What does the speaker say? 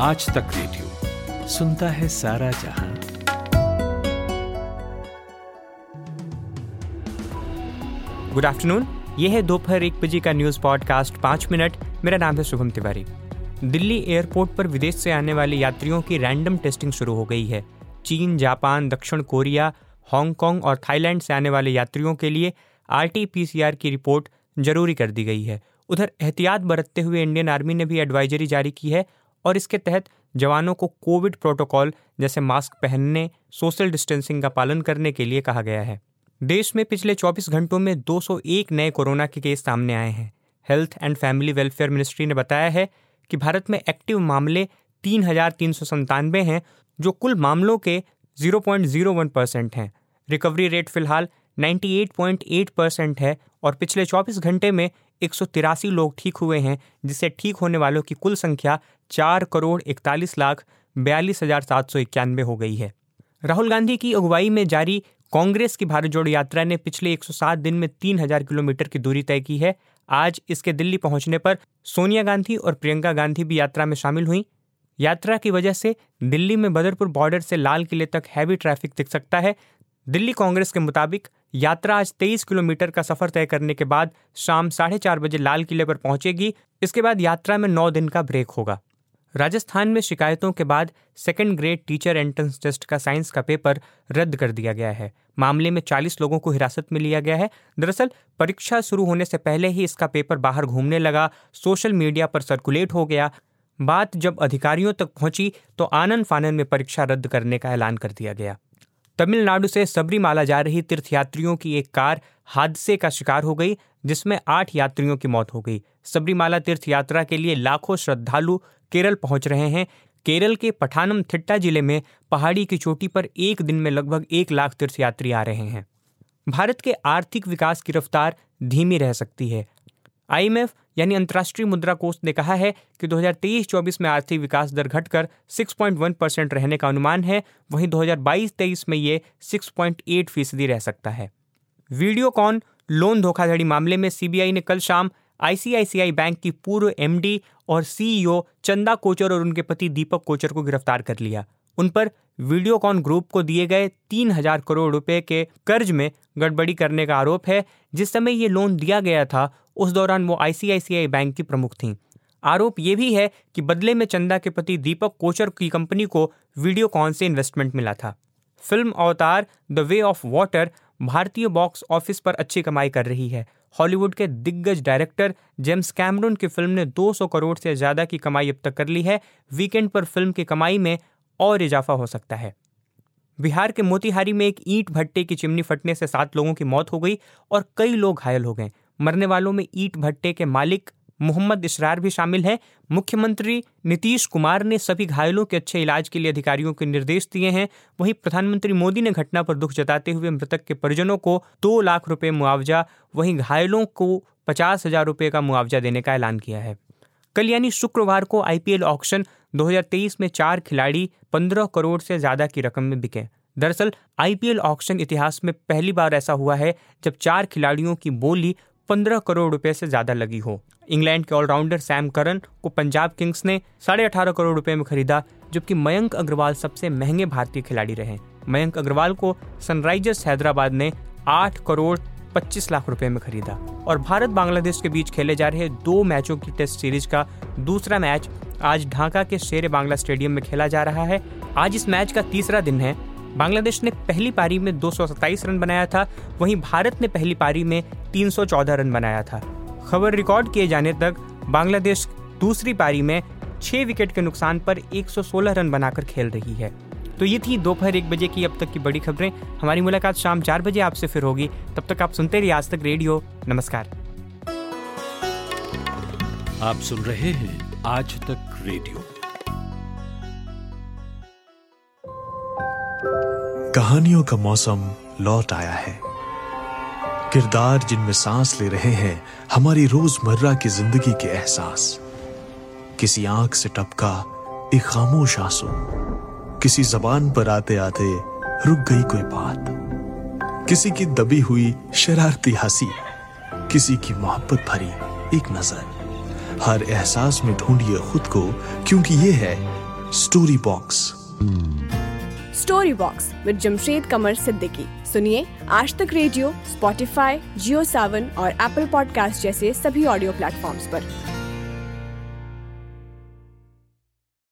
आज तक रेडियो। सुनता है सारा जहाँ। Good afternoon. ये है दोपहर एक बजे का न्यूज़ पॉडकास्ट पाँच मिनट। मेरा नाम है शुभम तिवारी। दिल्ली एयरपोर्ट पर विदेश से आने वाले यात्रियों की रैंडम टेस्टिंग शुरू हो गई है। चीन, जापान, दक्षिण कोरिया, हांगकांग और थाईलैंड से आने वाले यात्रियों के लिए आरटीपीसीआर की रिपोर्ट ज़रूरी कर दी गई है। उधर एहतियात बरतते हुए इंडियन आर्मी ने भी एडवाइजरी जारी की है और इसके तहत जवानों को कोविड प्रोटोकॉल जैसे मास्क पहनने, सोशल डिस्टेंसिंग का पालन करने के लिए कहा गया है। देश में पिछले 24 घंटों में 201 नए कोरोना के केस सामने आए हैं। Health and family welfare ministry ने बताया है कि भारत में एक्टिव मामले तीन हैं, जो कुल मामलों के 0.01 परसेंट हैं। रिकवरी रेट फ़िलहाल 98.8 परसेंट है और पिछले 24 घंटे में एक सौ तिरासी लोग ठीक हुए हैं, जिससे ठीक होने वालों की कुल संख्या चार करोड़ इकतालीस लाख बयालीस हज़ार सात सौ इक्यानवे हो गई है। राहुल गांधी की अगुवाई में जारी कांग्रेस की भारत जोड़ो यात्रा ने पिछले 107 दिन में 3000 किलोमीटर की दूरी तय की है। आज इसके दिल्ली पहुँचने पर सोनिया गांधी और प्रियंका गांधी भी यात्रा में शामिल हुई। यात्रा की वजह से दिल्ली में बदरपुर बॉर्डर से लाल किले तक हैवी ट्रैफ़िक दिख सकता है। दिल्ली कांग्रेस के मुताबिक यात्रा आज 23 किलोमीटर का सफ़र तय करने के बाद शाम साढ़े चार बजे लाल किले पर पहुंचेगी। इसके बाद यात्रा में नौ दिन का ब्रेक होगा। राजस्थान में शिकायतों के बाद second grade teacher entrance test का साइंस का पेपर रद्द कर दिया गया है। मामले में 40 लोगों को हिरासत में लिया गया है। दरअसल, परीक्षा शुरू होने से पहले ही इसका पेपर बाहर घूमने लगा सोशल मीडिया पर सर्कुलेट हो गया। बात जब अधिकारियों तक पहुँची तो आनंद फानन में परीक्षा रद्द करने का ऐलान कर दिया गया। तमिलनाडु से सबरीमाला जा रही तीर्थयात्रियों की एक कार हादसे का शिकार हो गई, जिसमें आठ यात्रियों की मौत हो गई। सबरीमाला तीर्थ यात्रा के लिए लाखों श्रद्धालु केरल पहुँच रहे हैं। केरल के पठानम थिट्टा ज़िले में पहाड़ी की चोटी पर एक दिन में लगभग एक लाख तीर्थयात्री आ रहे हैं। भारत के आर्थिक विकास की रफ्तार धीमी रह सकती है। आईएमएफ, यानी अंतर्राष्ट्रीय मुद्रा कोष, ने कहा है कि 2023-24 में आर्थिक विकास दर घटकर 6.1 परसेंट रहने का अनुमान है। वहीं 2022-23 में ये 6.8 फ़ीसदी रह सकता है। वीडियोकॉन, लोन धोखाधड़ी मामले में सीबीआई ने कल शाम आईसीआईसीआई बैंक की पूर्व एमडी और सीईओ चंदा कोचर और उनके पति दीपक कोचर को गिरफ़्तार कर लिया। उन पर वीडियोकॉन ग्रुप को दिए गए तीन हज़ार करोड़ रुपए के कर्ज में गड़बड़ी करने का आरोप है। जिस समय ये लोन दिया गया था, उस दौरान वो आईसीआईसीआई बैंक की प्रमुख थीं। आरोप ये भी है कि बदले में चंदा के पति दीपक कोचर की कंपनी को वीडियोकॉन से इन्वेस्टमेंट मिला था। Film Avatar the way of water भारतीय बॉक्स ऑफ़िस पर अच्छी कमाई कर रही है। हॉलीवुड के दिग्गज डायरेक्टर जेम्स कैमरून की फ़िल्म ने 200 करोड़ से ज़्यादा की कमाई अब तक कर ली है। वीकेंड पर फ़िल्म की कमाई में और इजाफा हो सकता है। बिहार के मोतिहारी में एक ईंट भट्टे की चिमनी फटने से सात लोगों की मौत हो गई और कई लोग घायल हो गए। मरने वालों में ईंट भट्टे के मालिक मोहम्मद इसरार भी शामिल हैं। मुख्यमंत्री नीतीश कुमार ने सभी घायलों के अच्छे इलाज के लिए अधिकारियों के निर्देश दिए हैं। वहीं प्रधानमंत्री मोदी ने घटना पर दुख जताते हुए मृतक के परिजनों को दो लाख रुपए मुआवजा, वहीं घायलों को पचास हज़ार रुपये का मुआवजा देने का ऐलान किया है। कल यानी शुक्रवार को आईपीएल ऑक्शन 2023 में चार खिलाड़ी 15 करोड़ से ज़्यादा की रकम में बिके। दरअसल, आईपीएल ऑक्शन इतिहास में पहली बार ऐसा हुआ है जब चार खिलाड़ियों की बोली पंद्रह करोड़ रुपए से ज़्यादा लगी हो। इंग्लैंड के ऑलराउंडर सैम करन को पंजाब किंग्स ने साढ़े अठारह करोड़ रुपए में खरीदा, जबकि मयंक अग्रवाल सबसे महँगे भारतीय खिलाड़ी रहे। मयंक अग्रवाल को सनराइजर्स हैदराबाद ने आठ करोड़ पच्चीस लाख रुपए में खरीदा। और भारत बांग्लादेश के बीच खेले जा रहे दो मैचों की टेस्ट सीरीज़ का दूसरा मैच आज ढाका के शेर बांग्ला स्टेडियम में खेला जा रहा है। आज इस मैच का तीसरा दिन है। बांग्लादेश ने पहली पारी में दो सौ सताइस रन बनाया था। वहीं भारत ने पहली पारी में 314 रन बनाया था। खबर रिकॉर्ड किए जाने तक बांग्लादेश दूसरी पारी में छह विकेट के नुकसान पर 116 रन बनाकर खेल रही है। तो ये थी दोपहर एक बजे की अब तक की बड़ी खबरें। हमारी मुलाकात शाम चार बजे आपसे फिर होगी। तब तक आप सुनते रहिए आज तक रेडियो। नमस्कार। आप सुन रहे हैं आज तक रेडियो। कहानियों का मौसम लौट आया है। किरदार जिनमें सांस ले रहे हैं हमारी रोज़मर्रा की ज़िंदगी के एहसास। किसी आँख से टपका एक खामोश आँसू। किसी जबान पर आते आते रुक गई कोई बात। किसी की दबी हुई शरारती हँसी, किसी की मोहब्बत भरी एक नज़र। हर एहसास में ढूंढिए खुद को, क्योंकि ये है story box story box with Jamshed Qamar Siddiqui सुनिए आज तक रेडियो स्पॉटिफाई जियो सावन और एप्पल पॉडकास्ट जैसे सभी ऑडियो प्लेटफॉर्म्स पर।